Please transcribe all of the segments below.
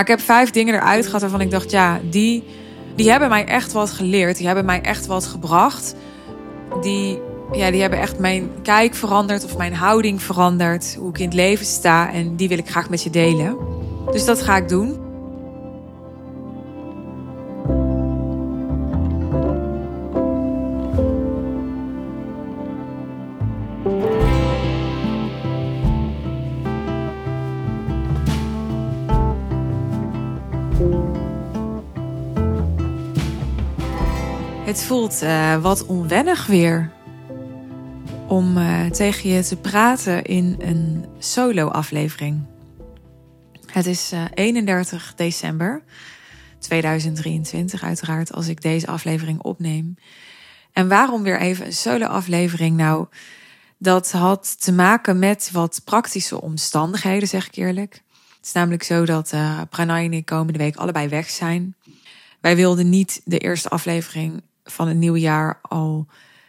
Maar ik heb vijf dingen eruit gehad waarvan ik dacht, ja, die, die hebben mij echt wat geleerd. Die hebben mij echt wat gebracht. Die, ja, die hebben echt mijn kijk veranderd of mijn houding veranderd. Hoe ik in het leven sta. En die wil ik graag met je delen. Dus dat ga ik doen. Het voelt uh, wat onwennig weer om uh, tegen je te praten in een solo-aflevering. Het is uh, 31 december 2023, uiteraard, als ik deze aflevering opneem. En waarom weer even een solo-aflevering? Nou, dat had te maken met wat praktische omstandigheden, zeg ik eerlijk. Het is namelijk zo dat uh, Pranay en ik komende week allebei weg zijn. Wij wilden niet de eerste aflevering van het nieuwe jaar al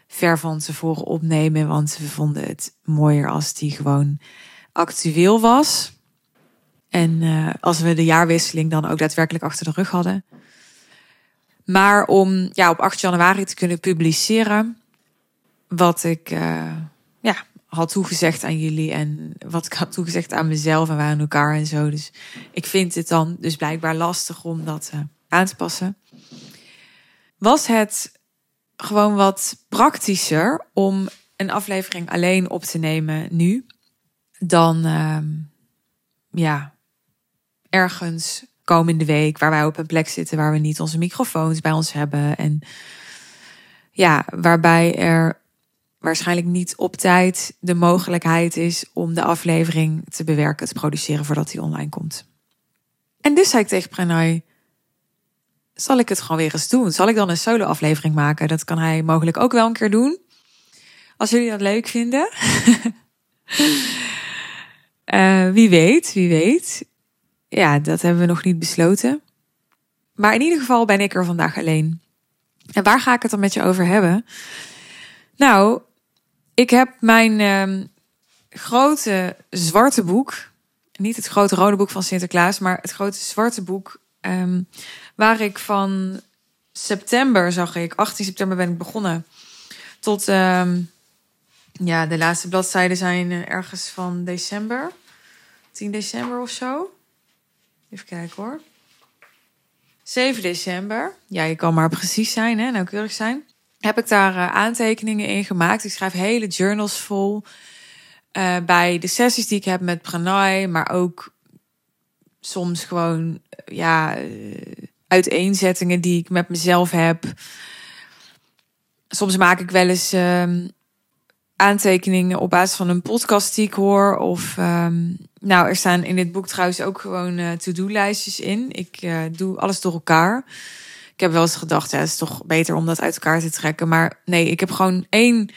ver van tevoren opnemen. Want we vonden het mooier als die gewoon actueel was. En uh, als we de jaarwisseling dan ook daadwerkelijk achter de rug hadden. Maar om ja, op 8 januari te kunnen publiceren. Wat ik uh, ja, had toegezegd aan jullie. En wat ik had toegezegd aan mezelf en aan elkaar en zo. Dus ik vind het dan dus blijkbaar lastig om dat uh, aan te passen was het gewoon wat praktischer om een aflevering alleen op te nemen nu dan uh, ja, ergens komende week waar wij op een plek zitten waar we niet onze microfoons bij ons hebben en ja, waarbij er waarschijnlijk niet op tijd de mogelijkheid is om de aflevering te bewerken, te produceren voordat die online komt. En dus zei ik tegen Pranay, zal ik het gewoon weer eens doen? Zal ik dan een solo-aflevering maken? Dat kan hij mogelijk ook wel een keer doen. Als jullie dat leuk vinden. uh, wie weet, wie weet. Ja, dat hebben we nog niet besloten. Maar in ieder geval ben ik er vandaag alleen. En waar ga ik het dan met je over hebben? Nou, ik heb mijn uh, grote zwarte boek. Niet het grote rode boek van Sinterklaas, maar het grote zwarte boek. Um, Waar ik van september zag ik, 18 september ben ik begonnen. Tot um, ja, de laatste bladzijden zijn uh, ergens van december. 10 december of zo. Even kijken hoor. 7 december. Ja, je kan maar precies zijn, hè, nauwkeurig zijn. Heb ik daar uh, aantekeningen in gemaakt. Ik schrijf hele journals vol. Uh, bij de sessies die ik heb met Pranay, maar ook soms gewoon, ja, uiteenzettingen die ik met mezelf heb. Soms maak ik wel eens um, aantekeningen op basis van een podcast die ik hoor. Of um, nou, er staan in dit boek trouwens ook gewoon uh, to-do-lijstjes in. Ik uh, doe alles door elkaar. Ik heb wel eens gedacht, ja, het is toch beter om dat uit elkaar te trekken. Maar nee, ik heb gewoon één,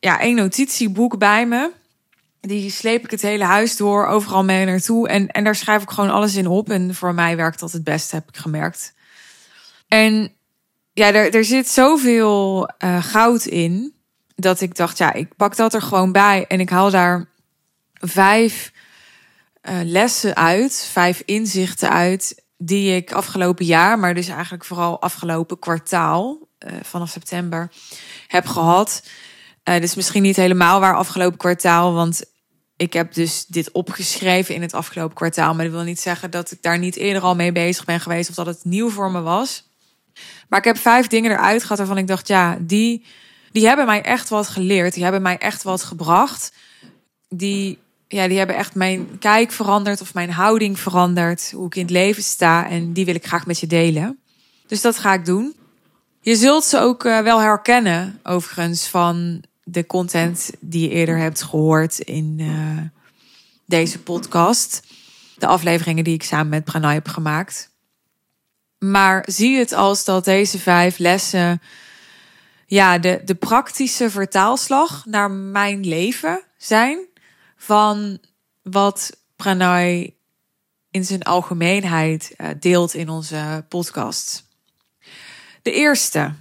ja, één notitieboek bij me. Die sleep ik het hele huis door, overal mee naartoe. En, en daar schrijf ik gewoon alles in op. En voor mij werkt dat het beste, heb ik gemerkt. En ja, er, er zit zoveel uh, goud in. Dat ik dacht, ja, ik pak dat er gewoon bij. En ik haal daar vijf uh, lessen uit. Vijf inzichten uit. Die ik afgelopen jaar, maar dus eigenlijk vooral afgelopen kwartaal. Uh, vanaf september heb gehad. Uh, dus misschien niet helemaal waar afgelopen kwartaal. Want ik heb dus dit opgeschreven in het afgelopen kwartaal. Maar dat wil niet zeggen dat ik daar niet eerder al mee bezig ben geweest of dat het nieuw voor me was. Maar ik heb vijf dingen eruit gehad waarvan ik dacht, ja, die, die hebben mij echt wat geleerd. Die hebben mij echt wat gebracht. Die, ja, die hebben echt mijn kijk veranderd of mijn houding veranderd. Hoe ik in het leven sta. En die wil ik graag met je delen. Dus dat ga ik doen. Je zult ze ook uh, wel herkennen, overigens, van de content die je eerder hebt gehoord in uh, deze podcast. De afleveringen die ik samen met Pranay heb gemaakt. Maar zie het als dat deze vijf lessen ja, de, de praktische vertaalslag naar mijn leven zijn van wat Pranay in zijn algemeenheid uh, deelt in onze podcast. De eerste,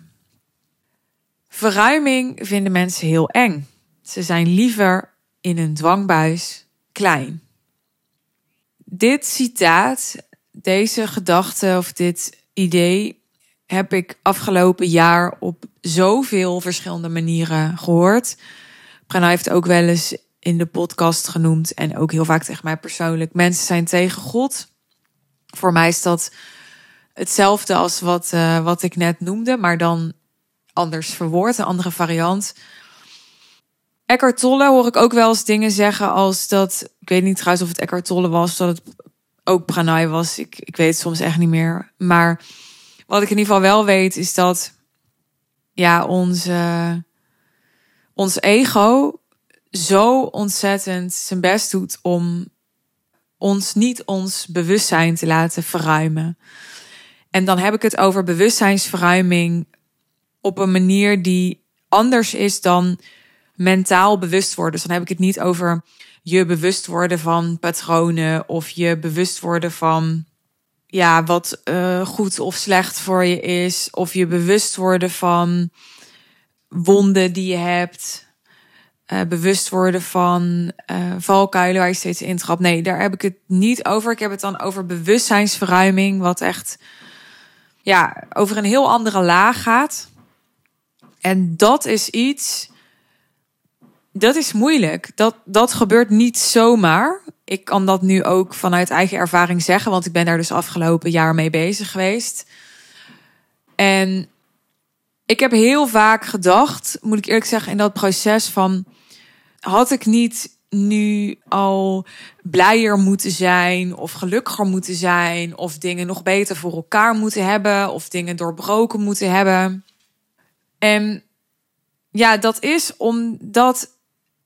Verruiming vinden mensen heel eng. Ze zijn liever in een dwangbuis klein. Dit citaat deze gedachte of dit idee heb ik afgelopen jaar op zoveel verschillende manieren gehoord. Prana heeft ook wel eens in de podcast genoemd en ook heel vaak tegen mij persoonlijk. Mensen zijn tegen God. Voor mij is dat hetzelfde als wat, uh, wat ik net noemde, maar dan anders verwoord, een andere variant. Eckhart Tolle hoor ik ook wel eens dingen zeggen als dat, ik weet niet trouwens of het Eckhart Tolle was, dat het ook Pranay was. Ik, ik weet het soms echt niet meer. Maar wat ik in ieder geval wel weet is dat ja, onze, ons ego zo ontzettend zijn best doet om ons niet ons bewustzijn te laten verruimen. En dan heb ik het over bewustzijnsverruiming op een manier die anders is dan mentaal bewust worden. Dus dan heb ik het niet over je bewust worden van patronen of je bewust worden van ja, wat uh, goed of slecht voor je is, of je bewust worden van wonden die je hebt. Uh, bewust worden van uh, valkuilen waar je steeds in trapt. Nee, daar heb ik het niet over. Ik heb het dan over bewustzijnsverruiming, wat echt ja, over een heel andere laag gaat. En dat is iets, dat is moeilijk. Dat, dat gebeurt niet zomaar. Ik kan dat nu ook vanuit eigen ervaring zeggen, want ik ben daar dus afgelopen jaar mee bezig geweest. En ik heb heel vaak gedacht, moet ik eerlijk zeggen, in dat proces van had ik niet nu al blijer moeten zijn of gelukkiger moeten zijn of dingen nog beter voor elkaar moeten hebben of dingen doorbroken moeten hebben. En ja, dat is omdat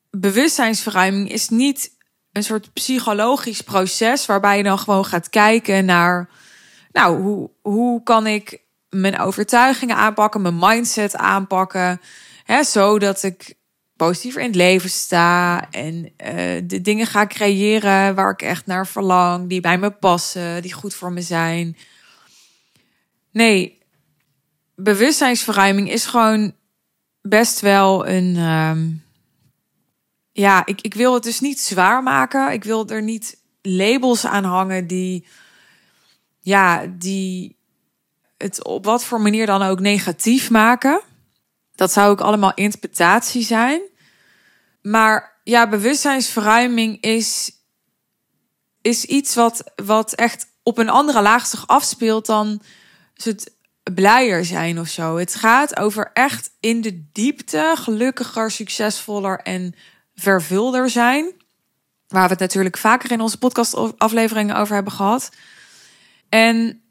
bewustzijnsverruiming is niet een soort psychologisch proces waarbij je dan gewoon gaat kijken naar, nou, hoe, hoe kan ik mijn overtuigingen aanpakken, mijn mindset aanpakken, hè, zodat ik positiever in het leven sta en uh, de dingen ga creëren waar ik echt naar verlang, die bij me passen, die goed voor me zijn. Nee, bewustzijnsverruiming is gewoon best wel een. Um, ja, ik, ik wil het dus niet zwaar maken. Ik wil er niet labels aan hangen die. Ja, die het op wat voor manier dan ook negatief maken. Dat zou ook allemaal interpretatie zijn. Maar ja, bewustzijnsverruiming is, is iets wat, wat echt op een andere laag zich afspeelt dan het blijer zijn of zo. Het gaat over echt in de diepte gelukkiger, succesvoller en vervulder zijn. Waar we het natuurlijk vaker in onze podcastafleveringen over hebben gehad. En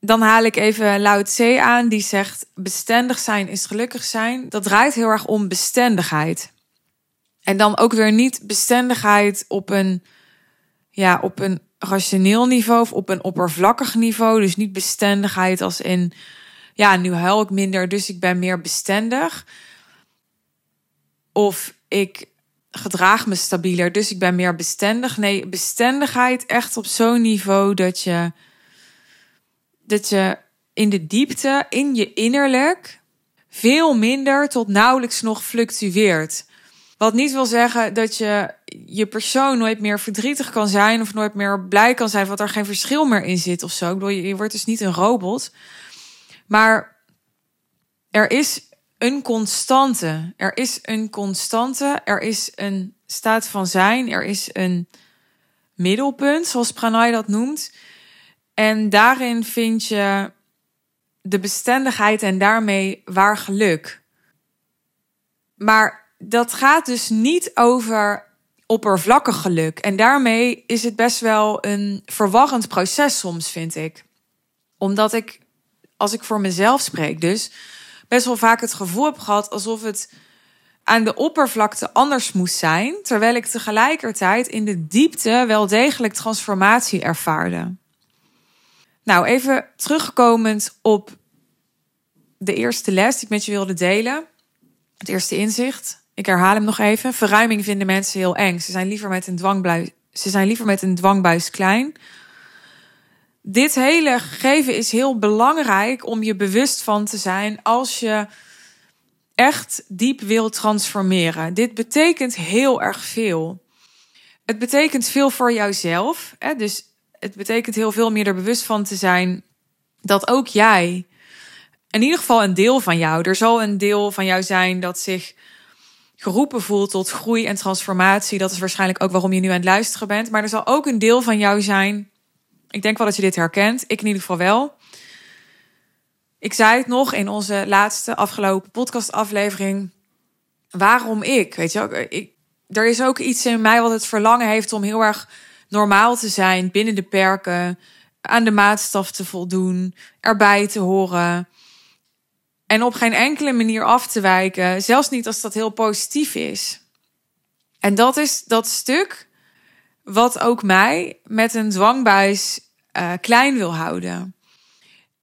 dan haal ik even Lao Tse aan, die zegt: bestendig zijn is gelukkig zijn. Dat draait heel erg om bestendigheid. En dan ook weer niet bestendigheid op een, ja, op een rationeel niveau of op een oppervlakkig niveau. Dus niet bestendigheid als in, ja, nu huil ik minder, dus ik ben meer bestendig. Of ik gedraag me stabieler, dus ik ben meer bestendig. Nee, bestendigheid echt op zo'n niveau dat je, dat je in de diepte, in je innerlijk, veel minder tot nauwelijks nog fluctueert. Wat niet wil zeggen dat je je persoon nooit meer verdrietig kan zijn of nooit meer blij kan zijn, wat er geen verschil meer in zit of zo. Ik bedoel, je wordt dus niet een robot. Maar er is een constante. Er is een constante. Er is een staat van zijn. Er is een middelpunt, zoals Pranay dat noemt. En daarin vind je de bestendigheid en daarmee waar geluk. Maar dat gaat dus niet over oppervlakkig geluk. En daarmee is het best wel een verwarrend proces soms, vind ik. Omdat ik, als ik voor mezelf spreek, dus best wel vaak het gevoel heb gehad alsof het aan de oppervlakte anders moest zijn, terwijl ik tegelijkertijd in de diepte wel degelijk transformatie ervaarde. Nou, even terugkomend op de eerste les die ik met je wilde delen. Het eerste inzicht. Ik herhaal hem nog even. Verruiming vinden mensen heel eng. Ze zijn liever met een dwangbuis, ze zijn liever met een dwangbuis klein. Dit hele gegeven is heel belangrijk om je bewust van te zijn als je echt diep wil transformeren. Dit betekent heel erg veel. Het betekent veel voor jouzelf. Hè? Dus het betekent heel veel meer er bewust van te zijn dat ook jij, in ieder geval een deel van jou, er zal een deel van jou zijn dat zich geroepen voelt tot groei en transformatie. Dat is waarschijnlijk ook waarom je nu aan het luisteren bent. Maar er zal ook een deel van jou zijn. Ik denk wel dat je dit herkent. Ik in ieder geval wel. Ik zei het nog in onze laatste afgelopen podcastaflevering. Waarom ik? Weet je, ik, er is ook iets in mij wat het verlangen heeft om heel erg normaal te zijn binnen de perken, aan de maatstaf te voldoen, erbij te horen. En op geen enkele manier af te wijken, zelfs niet als dat heel positief is. En dat is dat stuk wat ook mij met een dwangbuis uh, klein wil houden.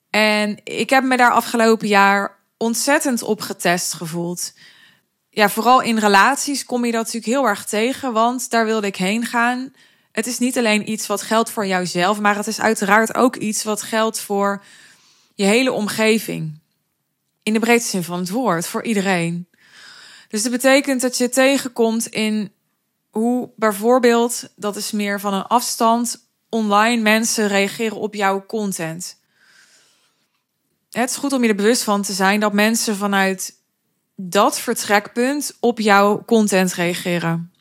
En ik heb me daar afgelopen jaar ontzettend op getest gevoeld. Ja, vooral in relaties kom je dat natuurlijk heel erg tegen, want daar wilde ik heen gaan. Het is niet alleen iets wat geldt voor jouzelf, maar het is uiteraard ook iets wat geldt voor je hele omgeving. In de breedste zin van het woord, voor iedereen. Dus dat betekent dat je tegenkomt in hoe bijvoorbeeld, dat is meer van een afstand, online mensen reageren op jouw content. Het is goed om je er bewust van te zijn dat mensen vanuit dat vertrekpunt op jouw content reageren.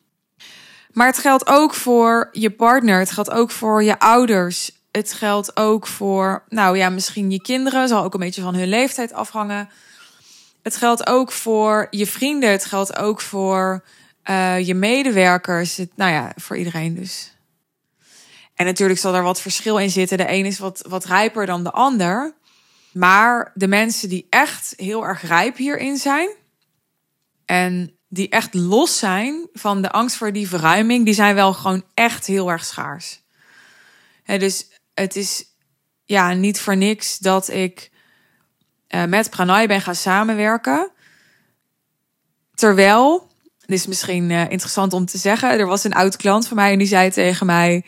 Maar het geldt ook voor je partner, het geldt ook voor je ouders, het geldt ook voor, nou ja, misschien je kinderen, zal ook een beetje van hun leeftijd afhangen. Het geldt ook voor je vrienden, het geldt ook voor uh, je medewerkers, nou ja, voor iedereen dus. En natuurlijk zal er wat verschil in zitten. De een is wat, wat rijper dan de ander. Maar de mensen die echt heel erg rijp hierin zijn en die echt los zijn van de angst voor die verruiming, die zijn wel gewoon echt heel erg schaars. dus het is ja niet voor niks dat ik uh, met Pranay ben gaan samenwerken. Terwijl, dit is misschien uh, interessant om te zeggen, er was een oud klant van mij en die zei tegen mij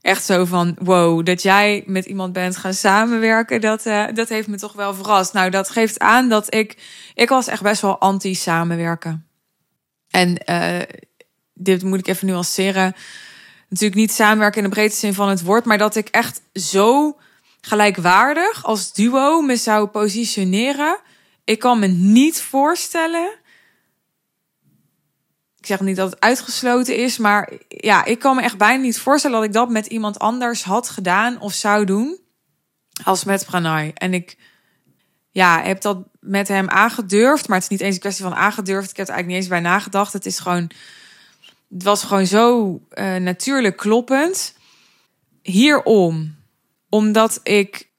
echt zo van wow, dat jij met iemand bent gaan samenwerken, dat, uh, dat heeft me toch wel verrast. Nou, dat geeft aan dat ik, ik was echt best wel anti samenwerken. En dit moet ik even nuanceren. Natuurlijk niet samenwerken in de breedste zin van het woord, maar dat ik echt zo gelijkwaardig als duo me zou positioneren. Ik kan me niet voorstellen. Ik zeg niet dat het uitgesloten is, maar ja, ik kan me echt bijna niet voorstellen dat ik dat met iemand anders had gedaan of zou doen als met Pranay. En ik ja, heb dat met hem aangedurfd, maar het is niet eens een kwestie van aangedurfd. Ik heb er eigenlijk niet eens bij nagedacht. Het is gewoon, het was gewoon zo uh, natuurlijk kloppend. Hierom, omdat ik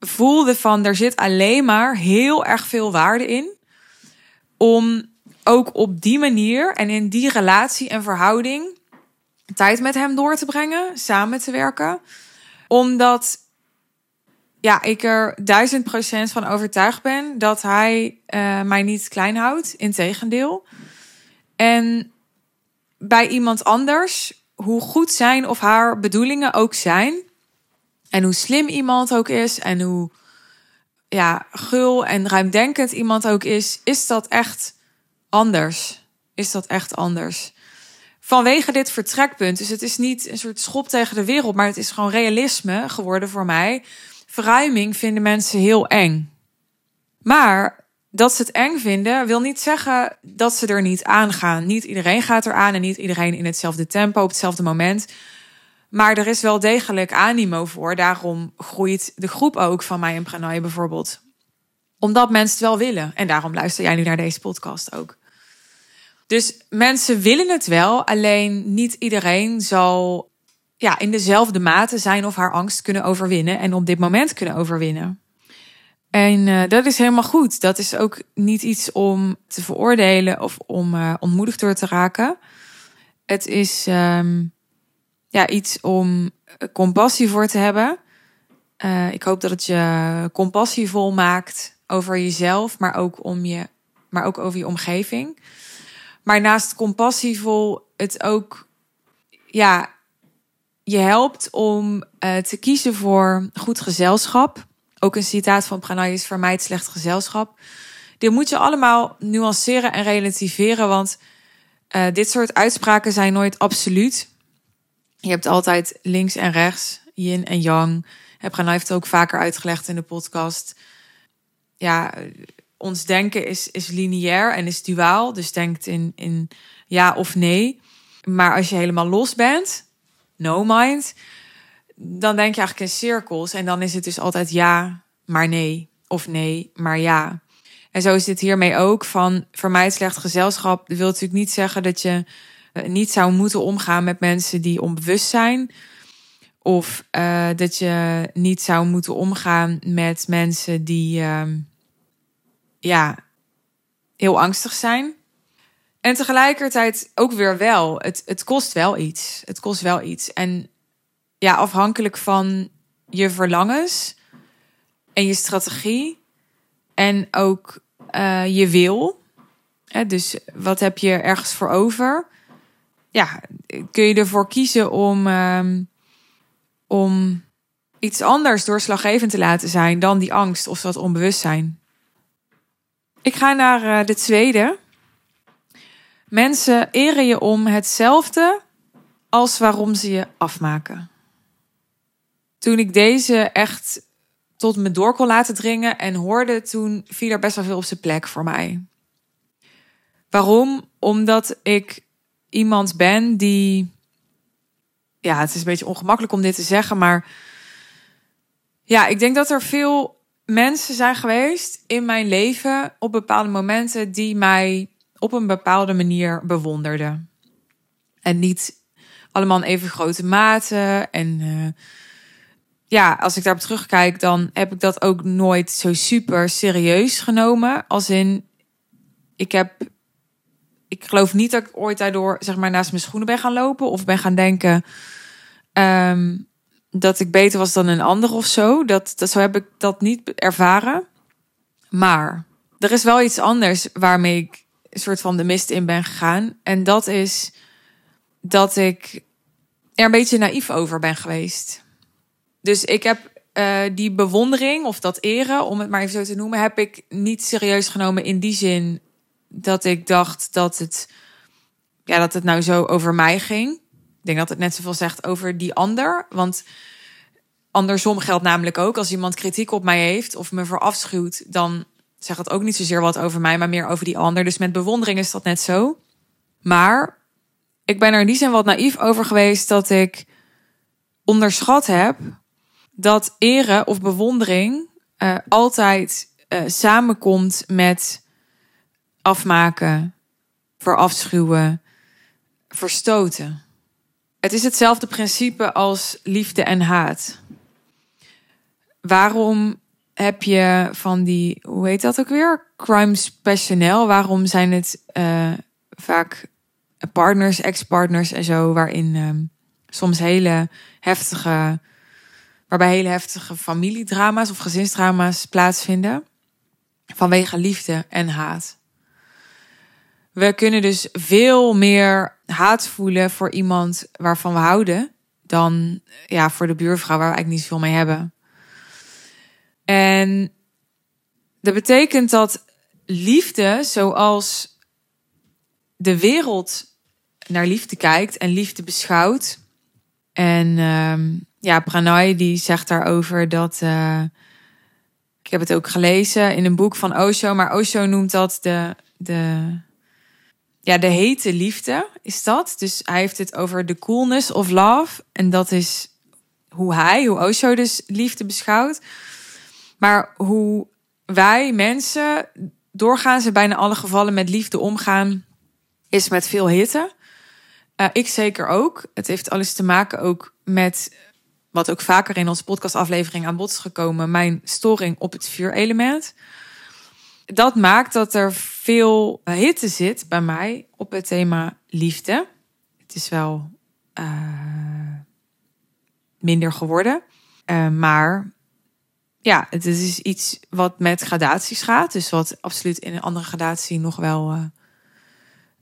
voelde van er zit alleen maar heel erg veel waarde in om ook op die manier en in die relatie en verhouding tijd met hem door te brengen, samen te werken. Omdat ja, ik er duizend procent van overtuigd ben dat hij uh, mij niet klein houdt. Integendeel. En bij iemand anders, hoe goed zijn of haar bedoelingen ook zijn. En hoe slim iemand ook is. En hoe ja, gul en ruimdenkend iemand ook is. Is dat echt anders? Is dat echt anders? Vanwege dit vertrekpunt. Dus het is niet een soort schop tegen de wereld. Maar het is gewoon realisme geworden voor mij verruiming vinden mensen heel eng. Maar dat ze het eng vinden, wil niet zeggen dat ze er niet aan gaan. Niet iedereen gaat er aan en niet iedereen in hetzelfde tempo op hetzelfde moment. Maar er is wel degelijk animo voor. Daarom groeit de groep ook van mij en Pranay bijvoorbeeld. Omdat mensen het wel willen. En daarom luister jij nu naar deze podcast ook. Dus mensen willen het wel, alleen niet iedereen zal ja, in dezelfde mate zijn of haar angst kunnen overwinnen en op dit moment kunnen overwinnen. En uh, dat is helemaal goed. Dat is ook niet iets om te veroordelen of om uh, ontmoedigd door te raken. Het is um, ja, iets om compassie voor te hebben. Ik hoop dat het je compassievol maakt over jezelf, maar ook, om je, maar ook over je omgeving. Maar naast compassievol het ook ja, je helpt om te kiezen voor goed gezelschap. Ook een citaat van Pranay is vermijd slecht gezelschap. Dit moet je allemaal nuanceren en relativeren, want uh, dit soort uitspraken zijn nooit absoluut. Je hebt altijd links en rechts. Yin en yang. Hebran heeft het ook vaker uitgelegd in de podcast. Ja, ons denken is, is lineair en is duaal. Dus denkt in, in ja of nee. Maar als je helemaal los bent, no mind, dan denk je eigenlijk in cirkels. En dan is het dus altijd ja, maar nee. Of nee, maar ja. En zo is dit hiermee ook. Van vermijd slecht gezelschap. Wil natuurlijk niet zeggen dat je eh, niet zou moeten omgaan met mensen die onbewust zijn. Of uh, dat je niet zou moeten omgaan met mensen die uh, ja, heel angstig zijn. En tegelijkertijd ook weer wel. Het, het kost wel iets. Het kost wel iets. En ja, afhankelijk van je verlangens en je strategie en ook uh, je wil. Hè, dus wat heb je ergens voor over? Ja, kun je ervoor kiezen om, um, om iets anders doorslaggevend te laten zijn dan die angst of dat onbewustzijn. Ik ga naar uh, de tweede. Mensen eren je om hetzelfde als waarom ze je afmaken. Toen ik deze echt tot me door kon laten dringen en hoorde, toen viel er best wel veel op zijn plek voor mij. Waarom? Omdat ik iemand ben die. Ja, het is een beetje ongemakkelijk om dit te zeggen, maar. Ja, ik denk dat er veel mensen zijn geweest in mijn leven op bepaalde momenten die mij op een bepaalde manier bewonderden. En niet allemaal even grote mate. En uh, ja, als ik daarop terugkijk, dan heb ik dat ook nooit zo super serieus genomen. Als in, ik heb, ik geloof niet dat ik ooit daardoor zeg maar naast mijn schoenen ben gaan lopen of ben gaan denken um, dat ik beter was dan een ander of zo. Dat, dat zo heb ik dat niet ervaren. Maar er is wel iets anders waarmee ik een soort van de mist in ben gegaan. En dat is dat ik er een beetje naïef over ben geweest. Dus ik heb uh, die bewondering of dat eren, om het maar even zo te noemen, heb ik niet serieus genomen in die zin dat ik dacht dat het, ja, dat het nou zo over mij ging. Ik denk dat het net zoveel zegt over die ander. Want andersom geldt namelijk ook, als iemand kritiek op mij heeft of me verafschuwt, dan zegt het ook niet zozeer wat over mij, maar meer over die ander. Dus met bewondering is dat net zo. Maar ik ben er in die zin wat naïef over geweest dat ik onderschat heb dat eren of bewondering uh, altijd uh, samenkomt met afmaken, verafschuwen, verstoten. Het is hetzelfde principe als liefde en haat. Waarom heb je van die, hoe heet dat ook weer? Crimes passioneel. Waarom zijn het uh, vaak partners, ex-partners en zo, waarin um, soms hele heftige waarbij hele heftige familiedrama's of gezinsdrama's plaatsvinden vanwege liefde en haat. We kunnen dus veel meer haat voelen voor iemand waarvan we houden dan ja, voor de buurvrouw waar we eigenlijk niet zoveel mee hebben. En dat betekent dat liefde, zoals de wereld naar liefde kijkt en liefde beschouwt, en um, ja, Pranay die zegt daarover dat. Uh, ik heb het ook gelezen in een boek van Osho, maar Osho noemt dat de, de, ja, de hete liefde, is dat. Dus hij heeft het over de coolness of love. En dat is hoe hij, hoe Osho dus liefde beschouwt. Maar hoe wij mensen doorgaans in bijna alle gevallen met liefde omgaan, is met veel hitte. Uh, ik zeker ook. Het heeft alles te maken ook met wat ook vaker in onze podcastaflevering aan bod is gekomen, mijn storing op het vuurelement. Dat maakt dat er veel hitte zit bij mij op het thema liefde. Het is wel uh, minder geworden. Uh, maar ja, het is iets wat met gradaties gaat. Dus wat absoluut in een andere gradatie nog wel uh,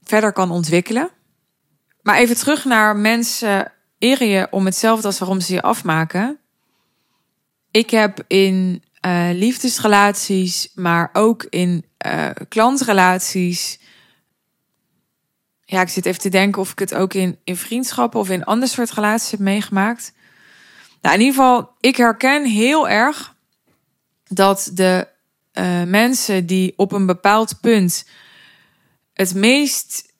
verder kan ontwikkelen. Maar even terug naar mensen eren je om hetzelfde als waarom ze je afmaken. Ik heb in uh, liefdesrelaties, maar ook in uh, klantrelaties. Ja, ik zit even te denken of ik het ook in, in vriendschappen of in ander soort relaties heb meegemaakt. Nou, in ieder geval, ik herken heel erg dat de uh, mensen die op een bepaald punt het meest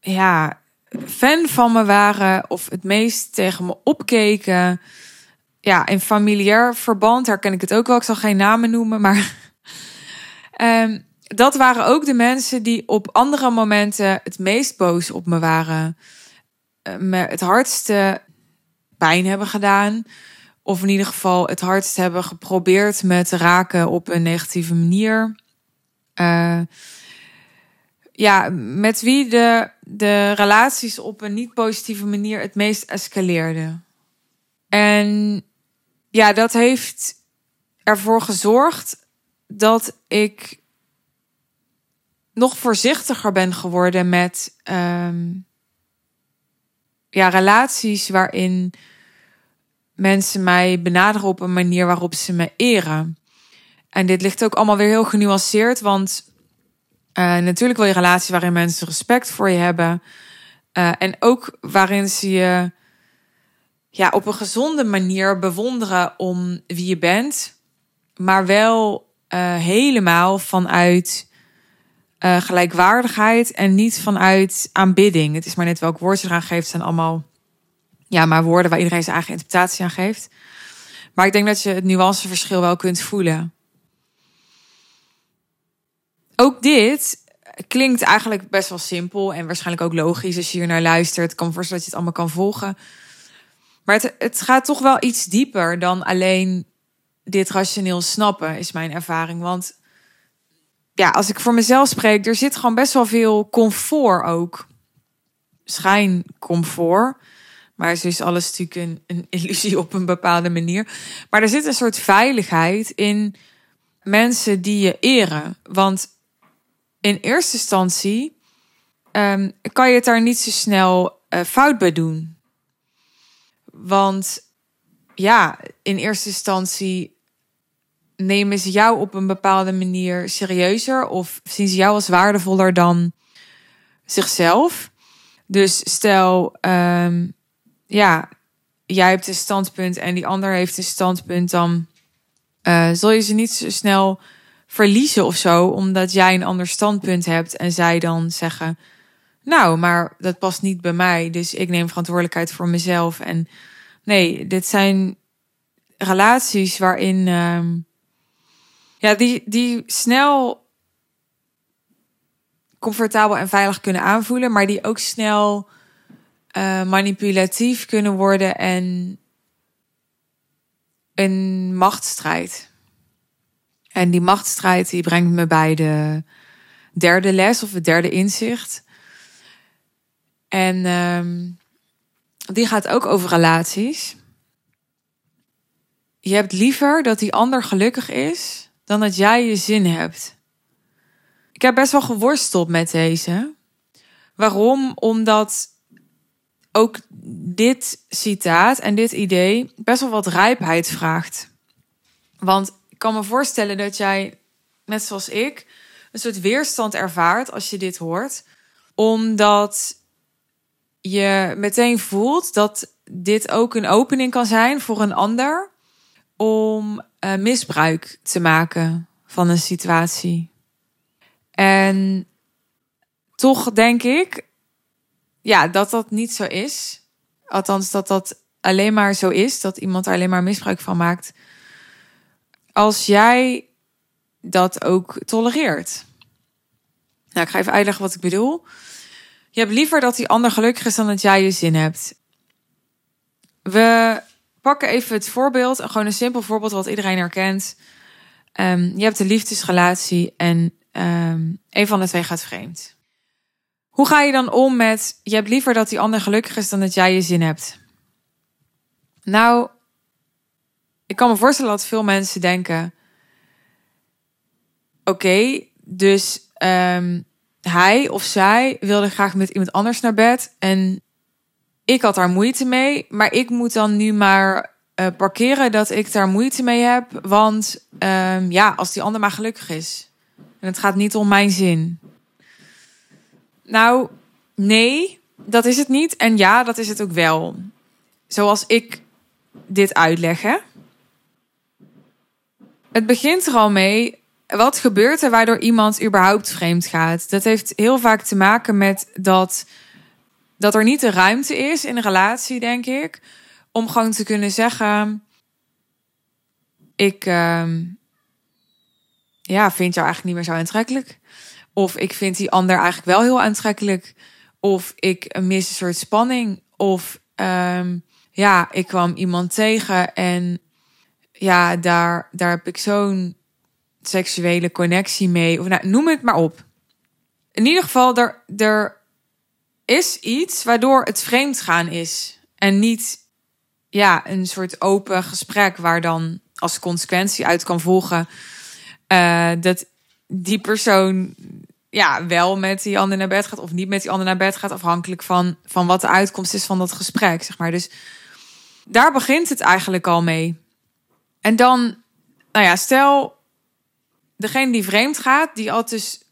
ja, fan van me waren of het meest tegen me opkeken. Ja, in familiair verband herken ik het ook wel. Ik zal geen namen noemen, maar um, dat waren ook de mensen die op andere momenten het meest boos op me waren. Uh, me het hardste pijn hebben gedaan. Of in ieder geval het hardst hebben geprobeerd me te raken op een negatieve manier. Uh, ja, met wie de, de relaties op een niet positieve manier het meest escaleerden. En ja, dat heeft ervoor gezorgd dat ik nog voorzichtiger ben geworden met um, ja, relaties waarin mensen mij benaderen op een manier waarop ze me eren. En dit ligt ook allemaal weer heel genuanceerd, want uh, natuurlijk wil je relaties waarin mensen respect voor je hebben. Uh, en ook waarin ze je ja, op een gezonde manier bewonderen om wie je bent. Maar wel uh, helemaal vanuit gelijkwaardigheid en niet vanuit aanbidding. Het is maar net welk woord je eraan geeft. zijn allemaal ja, maar woorden waar iedereen zijn eigen interpretatie aan geeft. Maar ik denk dat je het nuanceverschil wel kunt voelen ook dit klinkt eigenlijk best wel simpel en waarschijnlijk ook logisch als je hier naar luistert. Kan voorstellen dat je het allemaal kan volgen. Maar het, het gaat toch wel iets dieper dan alleen dit rationeel snappen, is mijn ervaring. Want ja, als ik voor mezelf spreek, er zit gewoon best wel veel comfort ook. Schijncomfort. Maar is dus alles natuurlijk een, een illusie op een bepaalde manier. Maar er zit een soort veiligheid in mensen die je eren. Want in eerste instantie um, kan je het daar niet zo snel uh, fout bij doen. Want ja, in eerste instantie nemen ze jou op een bepaalde manier serieuzer of zien ze jou als waardevoller dan zichzelf. Dus stel, um, ja, jij hebt een standpunt en die ander heeft een standpunt, dan uh, zul je ze niet zo snel verliezen of zo, omdat jij een ander standpunt hebt en zij dan zeggen: Nou, maar dat past niet bij mij, dus ik neem verantwoordelijkheid voor mezelf. En nee, dit zijn relaties waarin, uh, ja, die, die snel comfortabel en veilig kunnen aanvoelen, maar die ook snel uh, manipulatief kunnen worden en een machtsstrijd. En die machtsstrijd die brengt me bij de derde les of het derde inzicht. En um, die gaat ook over relaties. Je hebt liever dat die ander gelukkig is dan dat jij je zin hebt. Ik heb best wel geworsteld met deze. Waarom? Omdat ook dit citaat en dit idee best wel wat rijpheid vraagt. Want ik kan me voorstellen dat jij, net zoals ik, een soort weerstand ervaart als je dit hoort. Omdat je meteen voelt dat dit ook een opening kan zijn voor een ander om uh, misbruik te maken van een situatie. En toch denk ik, ja, dat dat niet zo is. Althans, dat dat alleen maar zo is, dat iemand er alleen maar misbruik van maakt als jij dat ook tolereert. Nou, ik ga even uitleggen wat ik bedoel. Je hebt liever dat die ander gelukkig is dan dat jij je zin hebt. We pakken even het voorbeeld, gewoon een simpel voorbeeld wat iedereen herkent. Um, je hebt een liefdesrelatie en um, een van de twee gaat vreemd. Hoe ga je dan om met je hebt liever dat die ander gelukkig is dan dat jij je zin hebt? Nou, ik kan me voorstellen dat veel mensen denken: oké, dus um, hij of zij wilde graag met iemand anders naar bed en ik had daar moeite mee, maar ik moet dan nu maar uh, parkeren dat ik daar moeite mee heb, want um, ja, als die ander maar gelukkig is en het gaat niet om mijn zin. Nou, nee, dat is het niet. En ja, dat is het ook wel. Zoals ik dit uitleggen. Het begint er al mee. Wat gebeurt er waardoor iemand überhaupt vreemd gaat? Dat heeft heel vaak te maken met dat, dat er niet de ruimte is in een relatie, denk ik. Om gewoon te kunnen zeggen: Ik uh, ja, vind jou eigenlijk niet meer zo aantrekkelijk. Of ik vind die ander eigenlijk wel heel aantrekkelijk. Of ik mis een soort spanning. Of um, ja, ik kwam iemand tegen en ja, daar, daar heb ik zo'n seksuele connectie mee. Of nou, noem het maar op. In ieder geval, er, er is iets waardoor het vreemd gaan is. En niet ja, een soort open gesprek waar dan als consequentie uit kan volgen uh, dat die persoon ja, wel met die ander naar bed gaat of niet met die ander naar bed gaat, afhankelijk van, van wat de uitkomst is van dat gesprek, zeg maar. Dus daar begint het eigenlijk al mee. En dan, nou ja, stel degene die vreemd gaat, die had dus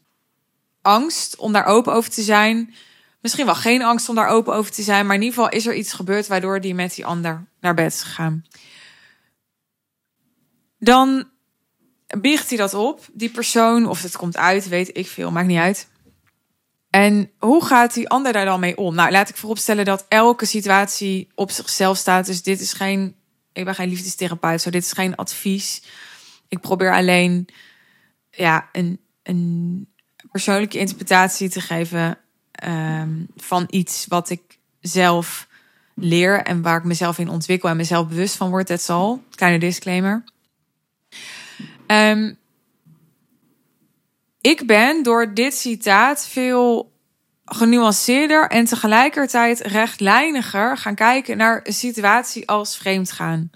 angst om daar open over te zijn. Misschien wel geen angst om daar open over te zijn, maar in ieder geval is er iets gebeurd waardoor die met die ander naar bed is gegaan. Dan biecht hij dat op, die persoon, of het komt uit, weet ik veel, maakt niet uit. En hoe gaat die ander daar dan mee om? Nou, laat ik vooropstellen dat elke situatie op zichzelf staat. Dus dit is geen, ik ben geen liefdestherapeut, zo dit is geen advies. Ik probeer alleen ja, een, een persoonlijke interpretatie te geven um, van iets wat ik zelf leer en waar ik mezelf in ontwikkel en mezelf bewust van word. Dat zal. Kleine disclaimer. Um, ik ben door dit citaat veel genuanceerder en tegelijkertijd rechtlijniger gaan kijken naar een situatie als vreemdgaan.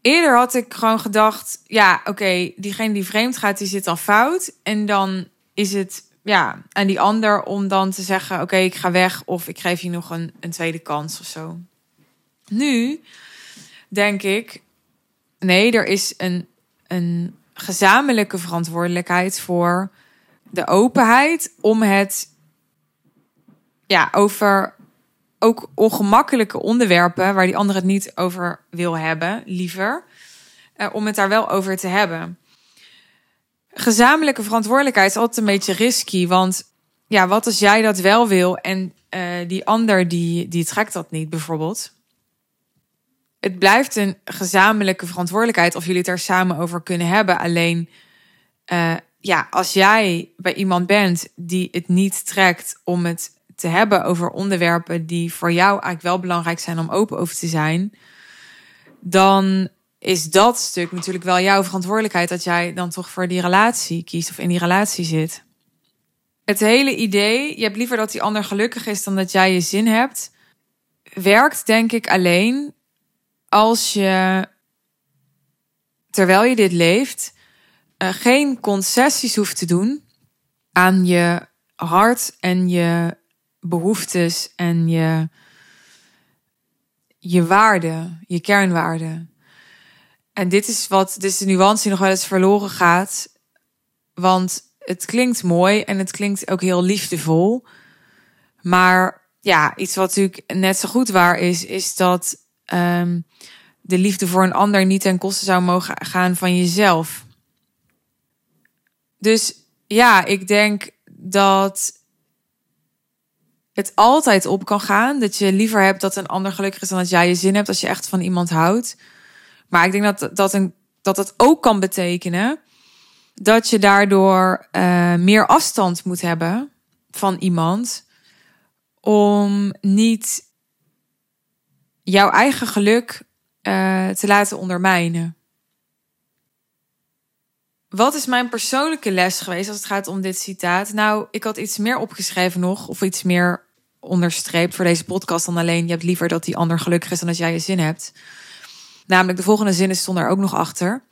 Eerder had ik gewoon gedacht, ja, oké, diegene die vreemd gaat, die zit al fout. En dan is het ja, aan die ander om dan te zeggen, oké, ik ga weg of ik geef je nog een, een tweede kans of zo. Nu denk ik, nee, er is een een gezamenlijke verantwoordelijkheid voor de openheid om het ja, over ook ongemakkelijke onderwerpen waar die ander het niet over wil hebben, liever, eh, om het daar wel over te hebben. Gezamenlijke verantwoordelijkheid is altijd een beetje risky, want ja, wat als jij dat wel wil en uh, die ander die, die trekt dat niet, bijvoorbeeld het blijft een gezamenlijke verantwoordelijkheid of jullie het er samen over kunnen hebben. Alleen, uh, ja, als jij bij iemand bent die het niet trekt om het te hebben over onderwerpen die voor jou eigenlijk wel belangrijk zijn om open over te zijn, dan is dat stuk natuurlijk wel jouw verantwoordelijkheid dat jij dan toch voor die relatie kiest of in die relatie zit. Het hele idee, je hebt liever dat die ander gelukkig is dan dat jij je zin hebt, werkt denk ik alleen als je, terwijl je dit leeft, uh, geen concessies hoeft te doen aan je hart en je behoeftes en je, je waarde, je kernwaarde. En dit is wat, dit is de nuance die nog wel eens verloren gaat. Want het klinkt mooi en het klinkt ook heel liefdevol. Maar ja, iets wat natuurlijk net zo goed waar is, is dat um, de liefde voor een ander niet ten koste zou mogen gaan van jezelf. Dus ja, ik denk dat het altijd op kan gaan. Dat je liever hebt dat een ander gelukkig is dan dat jij je zin hebt als je echt van iemand houdt. Maar ik denk dat dat, een, dat het ook kan betekenen dat je daardoor uh, meer afstand moet hebben van iemand. Om niet jouw eigen geluk uh, te laten ondermijnen. Wat is mijn persoonlijke les geweest als het gaat om dit citaat? Nou, ik had iets meer opgeschreven nog, of iets meer onderstreept voor deze podcast dan alleen. Je hebt liever dat die ander gelukkig is dan dat jij je zin hebt. Namelijk, de volgende zin stond er ook nog achter.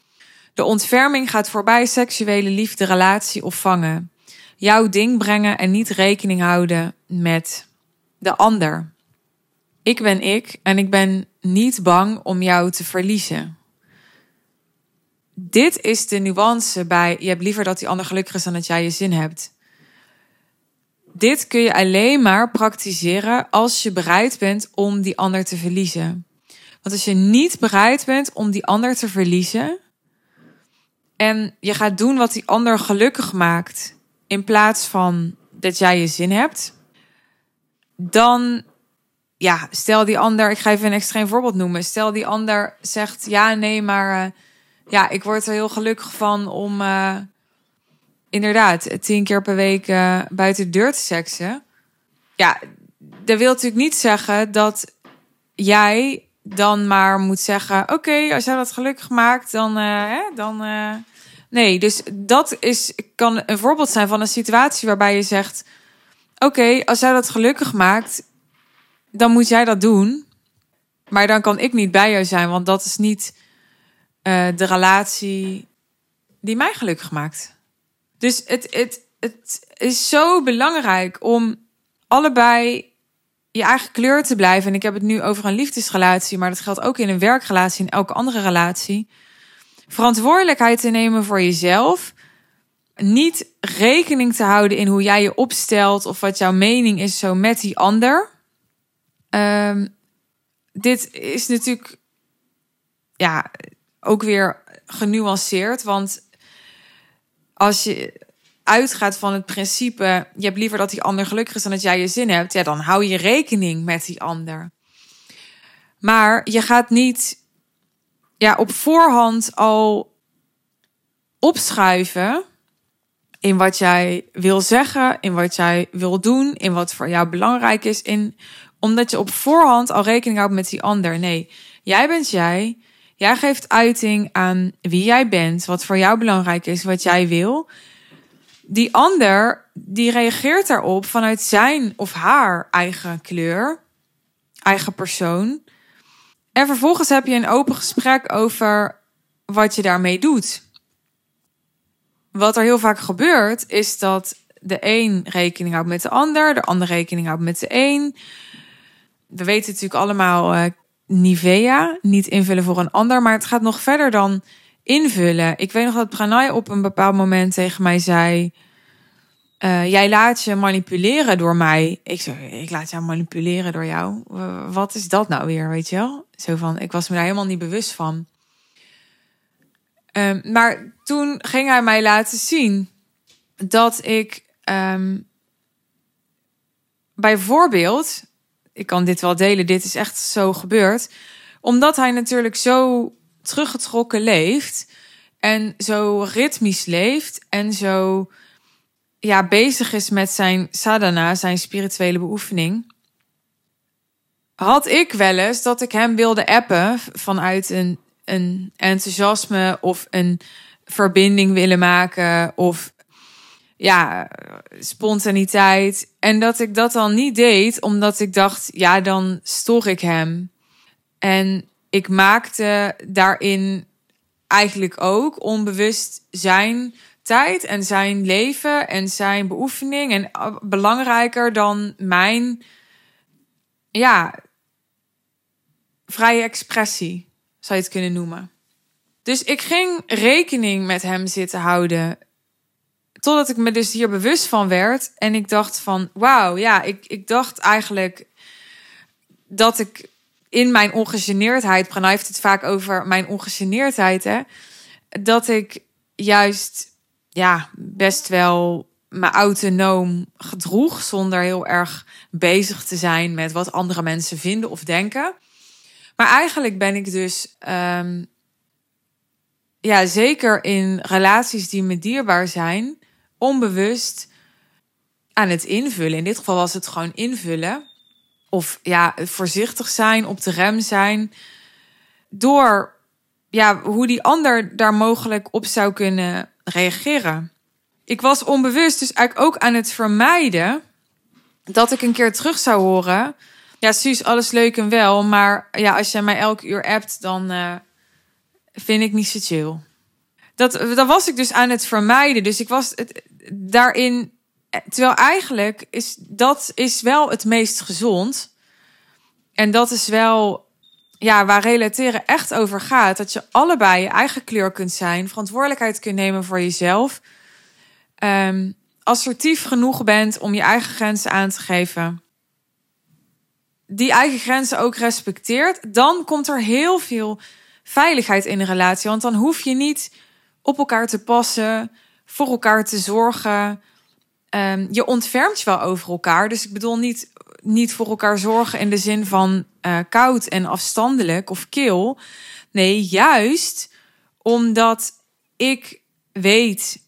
De ontferming gaat voorbij seksuele liefde, relatie of vangen. Jouw ding brengen en niet rekening houden met de ander. Ik ben ik en ik ben niet bang om jou te verliezen. Dit is de nuance bij je hebt liever dat die ander gelukkig is dan dat jij je zin hebt. Dit kun je alleen maar praktiseren als je bereid bent om die ander te verliezen. Want als je niet bereid bent om die ander te verliezen en je gaat doen wat die ander gelukkig maakt in plaats van dat jij je zin hebt, dan ja, stel die ander, ik ga even een extreem voorbeeld noemen. Stel die ander zegt ja, nee, maar uh, ja, ik word er heel gelukkig van om uh, inderdaad tien keer per week uh, buiten de deur te seksen. Ja, dat wil natuurlijk niet zeggen dat jij dan maar moet zeggen: Oké, als jij dat gelukkig maakt, dan. Hè, dan nee, dus dat is, kan een voorbeeld zijn van een situatie waarbij je zegt: Oké, als jij dat gelukkig maakt, dan moet jij dat doen. Maar dan kan ik niet bij jou zijn, want dat is niet uh, de relatie die mij gelukkig maakt. Dus het, het, het is zo belangrijk om allebei je eigen kleur te blijven. En ik heb het nu over een liefdesrelatie, maar dat geldt ook in een werkrelatie en elke andere relatie. Verantwoordelijkheid te nemen voor jezelf. Niet rekening te houden in hoe jij je opstelt of wat jouw mening is zo met die ander. Um, dit is natuurlijk ja, ook weer genuanceerd. Want als je uitgaat van het principe: je hebt liever dat die ander gelukkig is dan dat jij je zin hebt, ja, dan hou je rekening met die ander. Maar je gaat niet ja, op voorhand al opschuiven in wat jij wil zeggen, in wat jij wil doen, in wat voor jou belangrijk is, in omdat je op voorhand al rekening houdt met die ander. Nee, jij bent jij. Jij geeft uiting aan wie jij bent, wat voor jou belangrijk is, wat jij wil. Die ander, die reageert daarop vanuit zijn of haar eigen kleur, eigen persoon. En vervolgens heb je een open gesprek over wat je daarmee doet. Wat er heel vaak gebeurt, is dat de een rekening houdt met de ander, de ander rekening houdt met de een we weten natuurlijk allemaal uh, Nivea, niet invullen voor een ander, maar het gaat nog verder dan invullen. Ik weet nog dat Pranay op een bepaald moment tegen mij zei: uh, Jij laat je manipuleren door mij. Ik zei: Ik laat jou manipuleren door jou. wat is dat nou weer? Weet je wel? Zo van: Ik was me daar helemaal niet bewust van. Um, maar toen ging hij mij laten zien dat ik um, bijvoorbeeld ik kan dit wel delen, dit is echt zo gebeurd. Omdat hij natuurlijk zo teruggetrokken leeft en zo ritmisch leeft en zo ja, bezig is met zijn sadhana, zijn spirituele beoefening. Had ik wel eens dat ik hem wilde appen vanuit een, een enthousiasme of een verbinding willen maken of ja, spontaniteit. En dat ik dat dan niet deed, omdat ik dacht, ja, dan stoor ik hem. En ik maakte daarin eigenlijk ook onbewust zijn tijd en zijn leven en zijn beoefening en belangrijker dan mijn, ja, vrije expressie, zou je het kunnen noemen. Dus ik ging rekening met hem zitten houden Totdat ik me dus hier bewust van werd. En ik dacht van, wauw, ja, ik, ik dacht eigenlijk dat ik in mijn ongegeneerdheid, Pranay heeft het vaak over mijn ongegeneerdheid, hè, dat ik juist, ja, best wel me autonoom gedroeg, zonder heel erg bezig te zijn met wat andere mensen vinden of denken. Maar eigenlijk ben ik dus, um, ja, zeker in relaties die me dierbaar zijn, onbewust aan het invullen. In dit geval was het gewoon invullen. Of ja, voorzichtig zijn, op de rem zijn. Door ja, hoe die ander daar mogelijk op zou kunnen reageren. Ik was onbewust dus eigenlijk ook aan het vermijden dat ik een keer terug zou horen. Ja, Suus, alles leuk en wel. Maar ja, als je mij elke uur appt, dan uh, vind ik niet zo chill. Dat, dat was ik dus aan het vermijden. Dus ik was, het, daarin, terwijl eigenlijk is dat is wel het meest gezond. En dat is wel ja, waar relateren echt over gaat. Dat je allebei je eigen kleur kunt zijn, verantwoordelijkheid kunt nemen voor jezelf. Um, assertief genoeg bent om je eigen grenzen aan te geven. die eigen grenzen ook respecteert, dan komt er heel veel veiligheid in de relatie. Want dan hoef je niet op elkaar te passen, voor elkaar te zorgen. Um, je ontfermt je wel over elkaar. Dus ik bedoel niet, niet voor elkaar zorgen in de zin van uh, koud en afstandelijk of kil. Nee, juist omdat ik weet,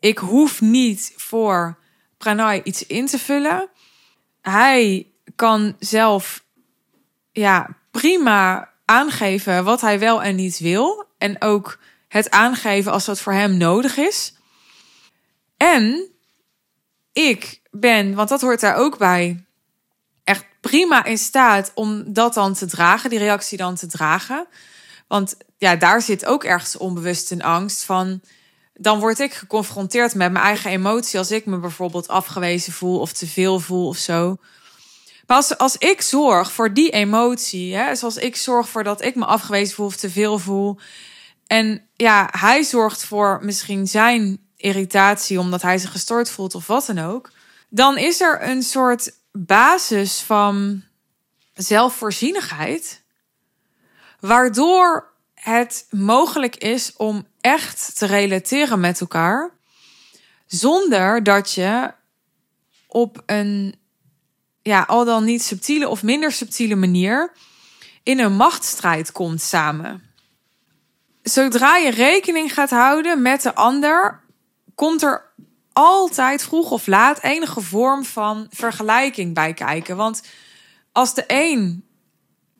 ik hoef niet voor Pranay iets in te vullen. Hij kan zelf ja, prima aangeven wat hij wel en niet wil. En ook het aangeven als dat voor hem nodig is. En ik ben, want dat hoort daar ook bij, echt prima in staat om dat dan te dragen, die reactie dan te dragen. Want ja, daar zit ook ergens onbewust een angst van. Dan word ik geconfronteerd met mijn eigen emotie als ik me bijvoorbeeld afgewezen voel of te veel voel of zo. Maar als, als ik zorg voor die emotie, hè, zoals ik zorg voor dat ik me afgewezen voel of te veel voel. En ja, hij zorgt voor misschien zijn irritatie omdat hij zich gestoord voelt of wat dan ook. Dan is er een soort basis van zelfvoorzienigheid. Waardoor het mogelijk is om echt te relateren met elkaar. Zonder dat je op een ja, al dan niet subtiele of minder subtiele manier in een machtsstrijd komt samen. Zodra je rekening gaat houden met de ander, komt er altijd vroeg of laat enige vorm van vergelijking bij kijken. Want als de een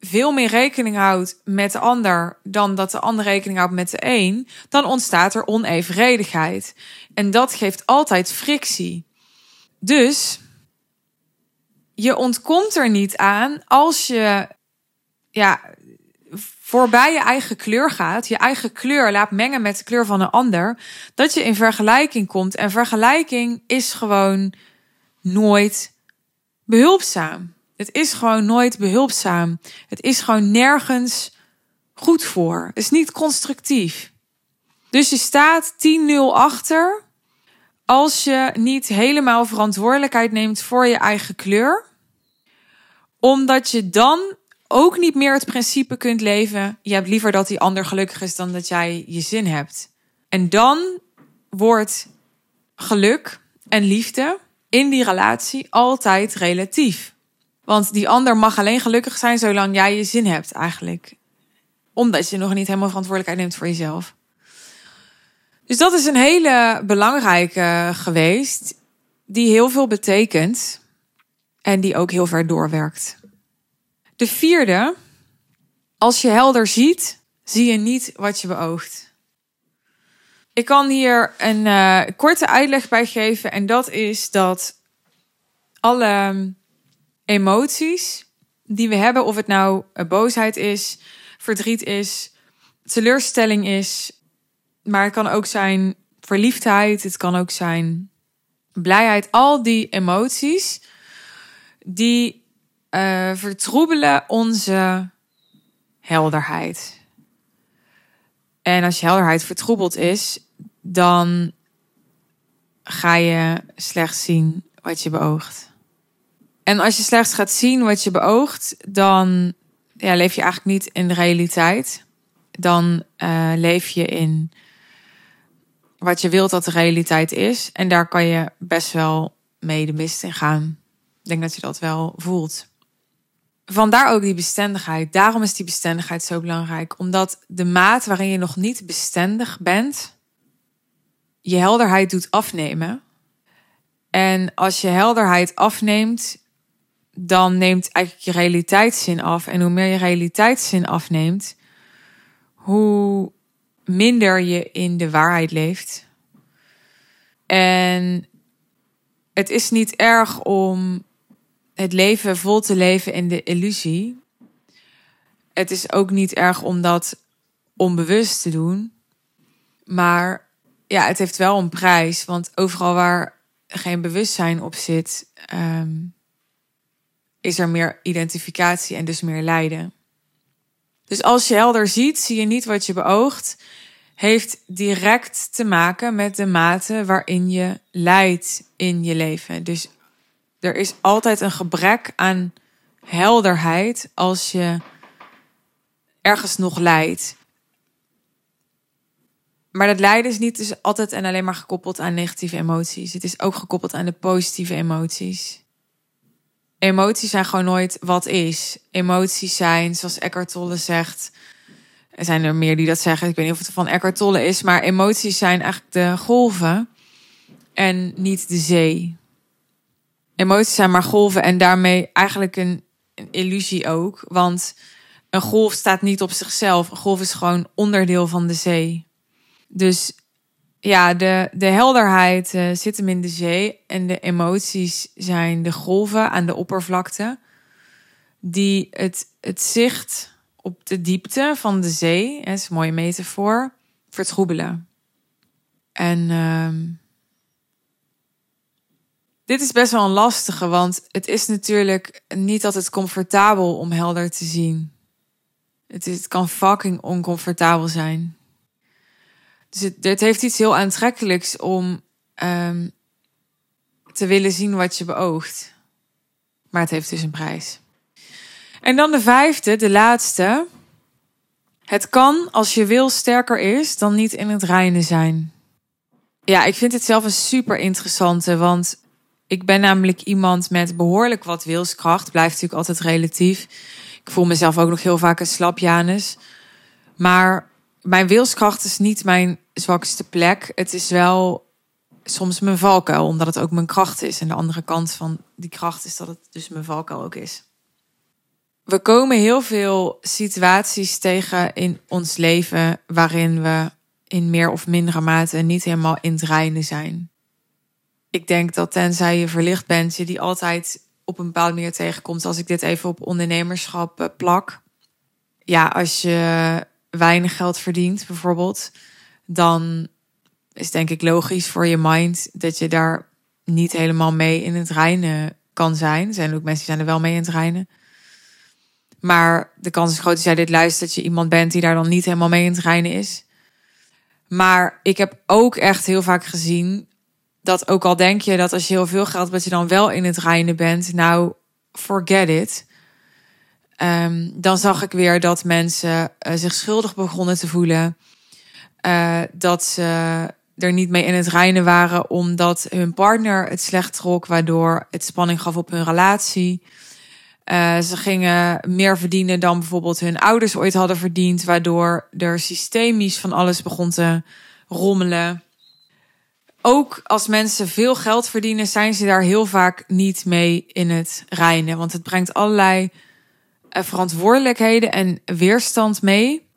veel meer rekening houdt met de ander dan dat de ander rekening houdt met de een, dan ontstaat er onevenredigheid. En dat geeft altijd frictie. Dus je ontkomt er niet aan als je ja, voorbij je eigen kleur gaat, je eigen kleur laat mengen met de kleur van een ander, dat je in vergelijking komt. En vergelijking is gewoon nooit behulpzaam. Het is gewoon nooit behulpzaam. Het is gewoon nergens goed voor. Het is niet constructief. Dus je staat 10-0 achter als je niet helemaal verantwoordelijkheid neemt voor je eigen kleur. Omdat je dan ook niet meer het principe kunt leven. Je hebt liever dat die ander gelukkig is dan dat jij je zin hebt. En dan wordt geluk en liefde in die relatie altijd relatief. Want die ander mag alleen gelukkig zijn zolang jij je zin hebt, eigenlijk. Omdat je nog niet helemaal verantwoordelijkheid neemt voor jezelf. Dus dat is een hele belangrijke geweest, die heel veel betekent en die ook heel ver doorwerkt. De vierde, als je helder ziet, zie je niet wat je beoogt. Ik kan hier een uh, korte uitleg bij geven en dat is dat alle emoties die we hebben, of het nou boosheid is, verdriet is, teleurstelling is, maar het kan ook zijn verliefdheid, het kan ook zijn blijheid, al die emoties die uh, vertroebelen onze helderheid. En als je helderheid vertroebeld is, dan ga je slechts zien wat je beoogt. En als je slechts gaat zien wat je beoogt, dan ja, leef je eigenlijk niet in de realiteit. Dan uh, leef je in wat je wilt dat de realiteit is. En daar kan je best wel mee de mist in gaan. Ik denk dat je dat wel voelt. Vandaar ook die bestendigheid. Daarom is die bestendigheid zo belangrijk. Omdat de maat waarin je nog niet bestendig bent, je helderheid doet afnemen. En als je helderheid afneemt, dan neemt eigenlijk je realiteitszin af. En hoe meer je realiteitszin afneemt, hoe minder je in de waarheid leeft. En het is niet erg om het leven vol te leven in de illusie. Het is ook niet erg om dat onbewust te doen. Maar ja, het heeft wel een prijs. Want overal waar geen bewustzijn op zit, um, is er meer identificatie en dus meer lijden. Dus als je helder ziet, zie je niet wat je beoogt, heeft direct te maken met de mate waarin je lijdt in je leven. Dus er is altijd een gebrek aan helderheid als je ergens nog lijdt. Maar dat lijden is niet dus altijd en alleen maar gekoppeld aan negatieve emoties. Het is ook gekoppeld aan de positieve emoties. Emoties zijn gewoon nooit wat is. Emoties zijn, zoals Eckhart Tolle zegt. Er zijn er meer die dat zeggen. Ik weet niet of het van Eckhart Tolle is. Maar emoties zijn eigenlijk de golven en niet de zee. Emoties zijn maar golven en daarmee eigenlijk een, een illusie ook. Want een golf staat niet op zichzelf. Een golf is gewoon onderdeel van de zee. Dus ja, de, de helderheid uh, zit hem in de zee. En de emoties zijn de golven aan de oppervlakte. Die het, het zicht op de diepte van de zee, dat is een mooie metafoor, vertroebelen. En uh, dit is best wel een lastige, want het is natuurlijk niet altijd comfortabel om helder te zien. Het, is, kan fucking oncomfortabel zijn. Dus het, heeft iets heel aantrekkelijks om um, te willen zien wat je beoogt. Maar het heeft dus een prijs. En dan de vijfde, de laatste. Het kan, als je wil sterker is, dan niet in het reinen zijn. Ja, ik vind het zelf een super interessante, want ik ben namelijk iemand met behoorlijk wat wilskracht. Blijft natuurlijk altijd relatief. Ik voel mezelf ook nog heel vaak een slapjanus. Maar mijn wilskracht is niet mijn zwakste plek. Het is wel soms mijn valkuil, omdat het ook mijn kracht is. En de andere kant van die kracht is dat het dus mijn valkuil ook is. We komen heel veel situaties tegen in ons leven waarin we in meer of mindere mate niet helemaal in het reinen zijn. Ik denk dat tenzij je verlicht bent, je die altijd op een bepaalde manier tegenkomt. Als ik dit even op ondernemerschap eh, plak. Ja, als je weinig geld verdient, bijvoorbeeld, dan is denk ik logisch voor je mind dat je daar niet helemaal mee in het reinen kan zijn. Er zijn ook mensen die zijn er wel mee in het reinen. Maar de kans is groot als jij dit luistert, dat je iemand bent die daar dan niet helemaal mee in het reinen is. Maar ik heb ook echt heel vaak gezien dat ook al denk je dat als je heel veel geld hebt, je dan wel in het reinen bent. Nou, forget it. Um, dan zag ik weer dat mensen uh, zich schuldig begonnen te voelen. Uh, dat ze er niet mee in het reinen waren omdat hun partner het slecht trok, waardoor het spanning gaf op hun relatie. Uh, ze gingen meer verdienen dan bijvoorbeeld hun ouders ooit hadden verdiend, waardoor er systemisch van alles begon te rommelen. Ook als mensen veel geld verdienen, zijn ze daar heel vaak niet mee in het reinen. Want het brengt allerlei eh, verantwoordelijkheden en weerstand mee.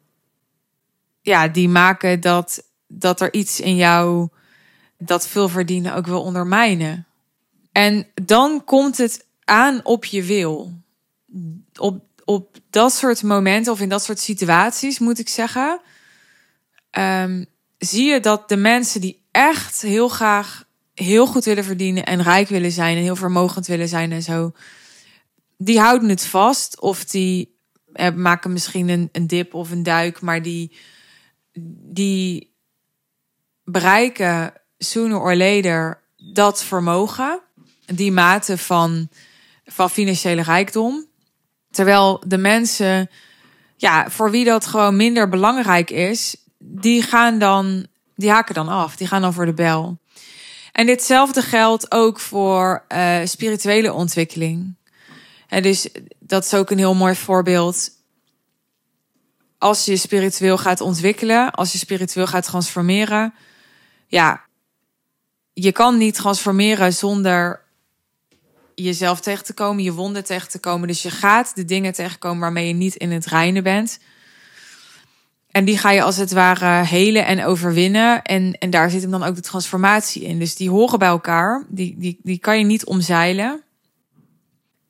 Ja, die maken dat, dat er iets in jou dat veel verdienen ook wil ondermijnen. En dan komt het aan op je wil. Op, op dat soort momenten of in dat soort situaties moet ik zeggen. Um, zie je dat de mensen die echt heel graag heel goed willen verdienen en rijk willen zijn en heel vermogend willen zijn en zo, die houden het vast of die eh, maken misschien een, een dip of een duik, maar die, die bereiken sooner or later dat vermogen, die mate van, van financiële rijkdom. Terwijl de mensen, ja, voor wie dat gewoon minder belangrijk is, die gaan dan, die haken dan af, die gaan dan voor de bel. En ditzelfde geldt ook voor uh, spirituele ontwikkeling. En dus dat is ook een heel mooi voorbeeld. Als je spiritueel gaat ontwikkelen, als je spiritueel gaat transformeren, ja, je kan niet transformeren zonder jezelf tegen te komen, je wonden tegen te komen. Dus je gaat de dingen tegenkomen waarmee je niet in het reinen bent. En die ga je als het ware helen en overwinnen. En, en daar zit hem dan ook de transformatie in. Dus die horen bij elkaar. Die, die, die kan je niet omzeilen.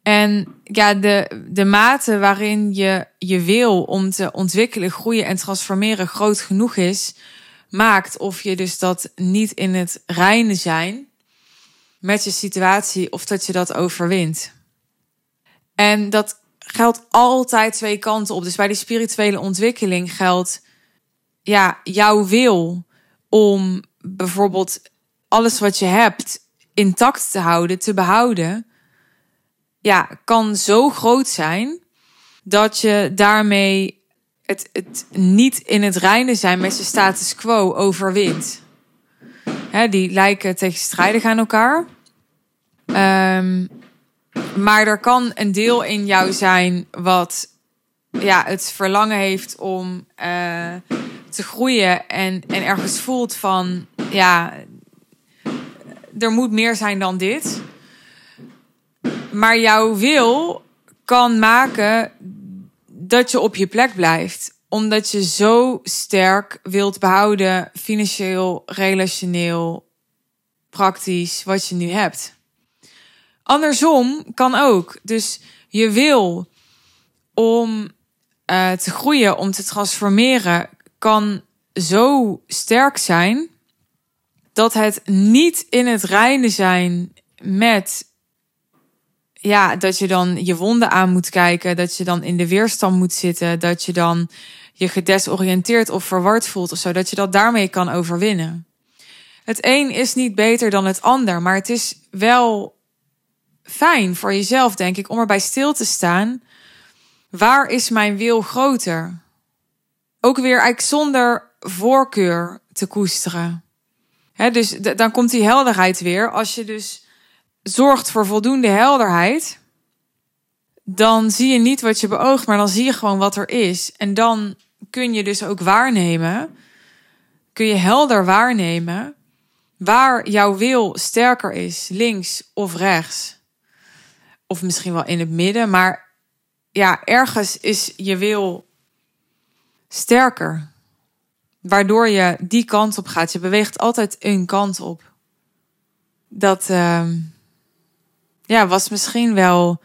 En ja, de, de mate waarin je je wil om te ontwikkelen, groeien en transformeren groot genoeg is, maakt of je dus dat niet in het reine zijn met je situatie of dat je dat overwint. En dat geldt altijd twee kanten op. Dus bij die spirituele ontwikkeling geldt ja, jouw wil om bijvoorbeeld alles wat je hebt intact te houden, te behouden. ja, kan zo groot zijn dat je daarmee het, het niet in het reinen zijn met je status quo overwint. Die lijken tegenstrijdig aan elkaar. Um, maar er kan een deel in jou zijn wat ja, het verlangen heeft om uh, te groeien en, en ergens voelt van ja, er moet meer zijn dan dit. Maar jouw wil kan maken dat je op je plek blijft. Omdat je zo sterk wilt behouden, financieel, relationeel, praktisch, wat je nu hebt. Andersom kan ook. Dus je wil om uh, te groeien, om te transformeren, kan zo sterk zijn dat het niet in het reine zijn met ja, dat je dan je wonden aan moet kijken, dat je dan in de weerstand moet zitten, dat je dan je gedesoriënteerd of verward voelt of zo, dat je dat daarmee kan overwinnen. Het een is niet beter dan het ander, maar het is wel fijn voor jezelf, denk ik, om erbij stil te staan. Waar is mijn wil groter? Ook weer eigenlijk zonder voorkeur te koesteren. dus dan komt die helderheid weer. Als je dus zorgt voor voldoende helderheid, dan zie je niet wat je beoogt, maar dan zie je gewoon wat er is. En dan kun je dus ook waarnemen, kun je helder waarnemen waar jouw wil sterker is, links of rechts. Of misschien wel in het midden, maar ja, ergens is je wil sterker. Waardoor je die kant op gaat. Je beweegt altijd een kant op. Dat, uh, ja, was misschien wel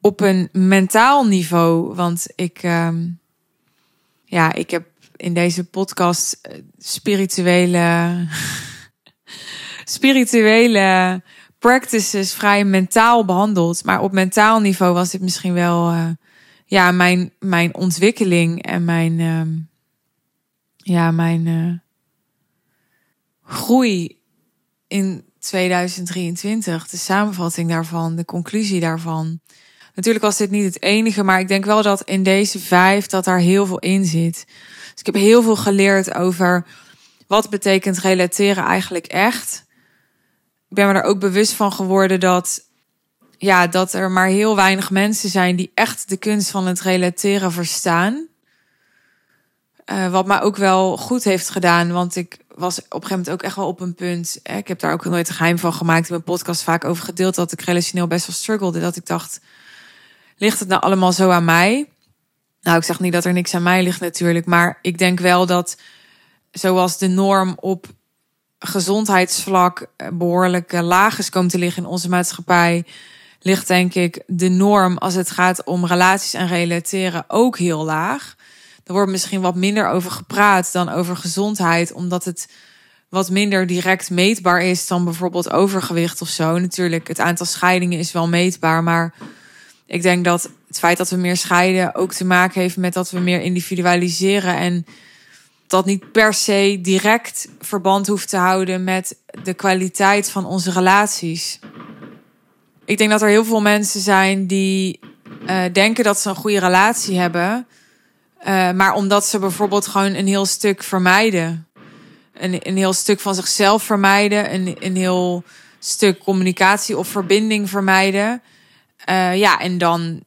op een mentaal niveau. Want ik, um, ja, ik heb in deze podcast eh, spirituele, spirituele practices vrij mentaal behandeld. Maar op mentaal niveau was dit misschien wel, uh, ja, mijn, mijn ontwikkeling en mijn, uh, ja, mijn uh, groei in 2023, de samenvatting daarvan, de conclusie daarvan. Natuurlijk was dit niet het enige, maar ik denk wel dat in deze vijf dat daar heel veel in zit. Dus ik heb heel veel geleerd over wat betekent relateren eigenlijk echt. Ik ben me er ook bewust van geworden dat, ja, dat er maar heel weinig mensen zijn die echt de kunst van het relateren verstaan. Uh, wat mij ook wel goed heeft gedaan, want ik was op een gegeven moment ook echt wel op een punt. Hè, ik heb daar ook nooit geheim van gemaakt. In mijn podcast vaak over gedeeld dat ik relationeel best wel struggelde. Dat ik dacht, ligt het nou allemaal zo aan mij? Nou, ik zeg niet dat er niks aan mij ligt natuurlijk. Maar ik denk wel dat zoals de norm op gezondheidsvlak behoorlijk laag is komen te liggen in onze maatschappij, ligt denk ik de norm als het gaat om relaties en relateren ook heel laag. Er wordt misschien wat minder over gepraat dan over gezondheid, omdat het wat minder direct meetbaar is dan bijvoorbeeld overgewicht of zo. Natuurlijk, het aantal scheidingen is wel meetbaar, maar ik denk dat het feit dat we meer scheiden ook te maken heeft met dat we meer individualiseren en dat niet per se direct verband hoeft te houden met de kwaliteit van onze relaties. Ik denk dat er heel veel mensen zijn die uh, denken dat ze een goede relatie hebben, uh, maar omdat ze bijvoorbeeld gewoon een heel stuk vermijden. Een, een heel stuk van zichzelf vermijden, een, een heel stuk communicatie of verbinding vermijden. Uh, ja, en dan,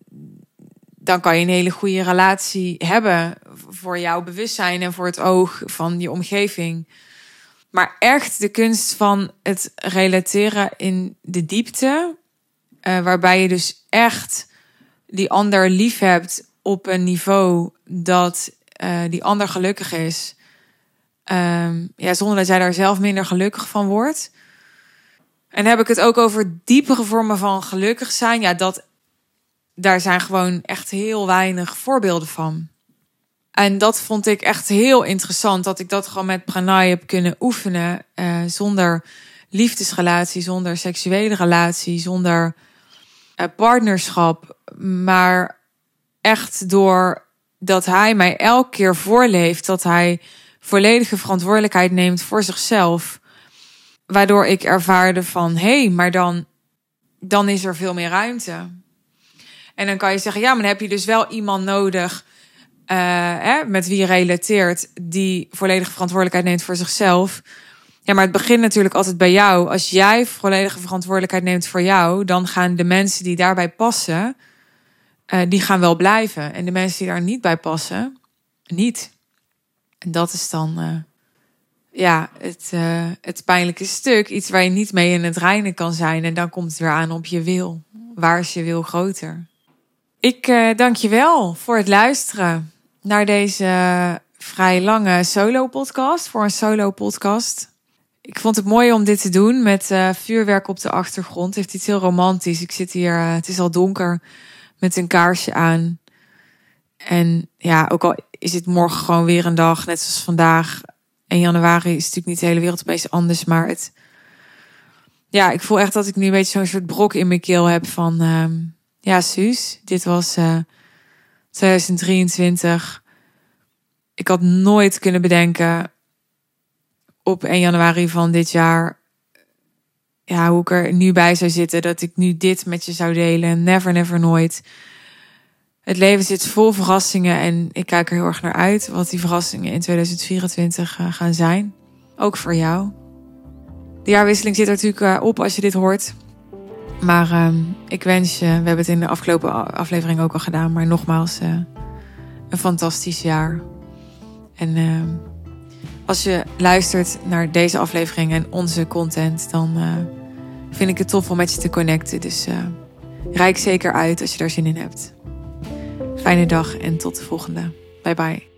dan kan je een hele goede relatie hebben voor jouw bewustzijn en voor het oog van je omgeving. Maar echt de kunst van het relateren in de diepte, uh, waarbij je dus echt die ander lief hebt op een niveau dat uh, die ander gelukkig is. Um, ja, zonder dat jij daar zelf minder gelukkig van wordt. En heb ik het ook over diepere vormen van gelukkig zijn. Ja, dat, daar zijn gewoon echt heel weinig voorbeelden van. En dat vond ik echt heel interessant. Dat ik dat gewoon met pranay heb kunnen oefenen. Uh, zonder liefdesrelatie, zonder seksuele relatie, zonder uh, partnerschap. Maar echt door dat hij mij elke keer voorleeft. Dat hij volledige verantwoordelijkheid neemt voor zichzelf. Waardoor ik ervaarde van, hé, hey, maar dan dan is er veel meer ruimte. En dan kan je zeggen, ja, maar dan heb je dus wel iemand nodig hè, met wie je relateert, die volledige verantwoordelijkheid neemt voor zichzelf. Ja, maar het begint natuurlijk altijd bij jou. Als jij volledige verantwoordelijkheid neemt voor jou, dan gaan de mensen die daarbij passen, uh, die gaan wel blijven. En de mensen die daar niet bij passen, niet. En dat is dan uh, ja, het, het pijnlijke stuk. Iets waar je niet mee in het reinen kan zijn. En dan komt het weer aan op je wil. Waar is je wil groter? Ik dank je wel voor het luisteren naar deze vrij lange solo-podcast. Voor een solo-podcast. Ik vond het mooi om dit te doen met uh, vuurwerk op de achtergrond. Het heeft iets heel romantisch. Ik zit hier, uh, het is al donker, met een kaarsje aan. En ja, ook al is het morgen gewoon weer een dag, net zoals vandaag. 1 januari is natuurlijk niet de hele wereld opeens anders, maar het... Ja, ik voel echt dat ik nu een beetje zo'n soort brok in mijn keel heb van... Um, ja, Suus, dit was uh, 2023. Ik had nooit kunnen bedenken op 1 januari van dit jaar... Ja, hoe ik er nu bij zou zitten, dat ik nu dit met je zou delen. Never, never, nooit. Het leven zit vol verrassingen en ik kijk er heel erg naar uit wat die verrassingen in 2024 uh, gaan zijn. Ook voor jou. De jaarwisseling zit er natuurlijk uh, op als je dit hoort. Maar uh, ik wens je, we hebben het in de afgelopen aflevering ook al gedaan, maar nogmaals, uh, een fantastisch jaar. En ehm, als je luistert naar deze aflevering en onze content, dan uh, vind ik het tof om met je te connecten. Dus rijk zeker uit als je daar zin in hebt. Fijne dag en tot de volgende. Bye bye.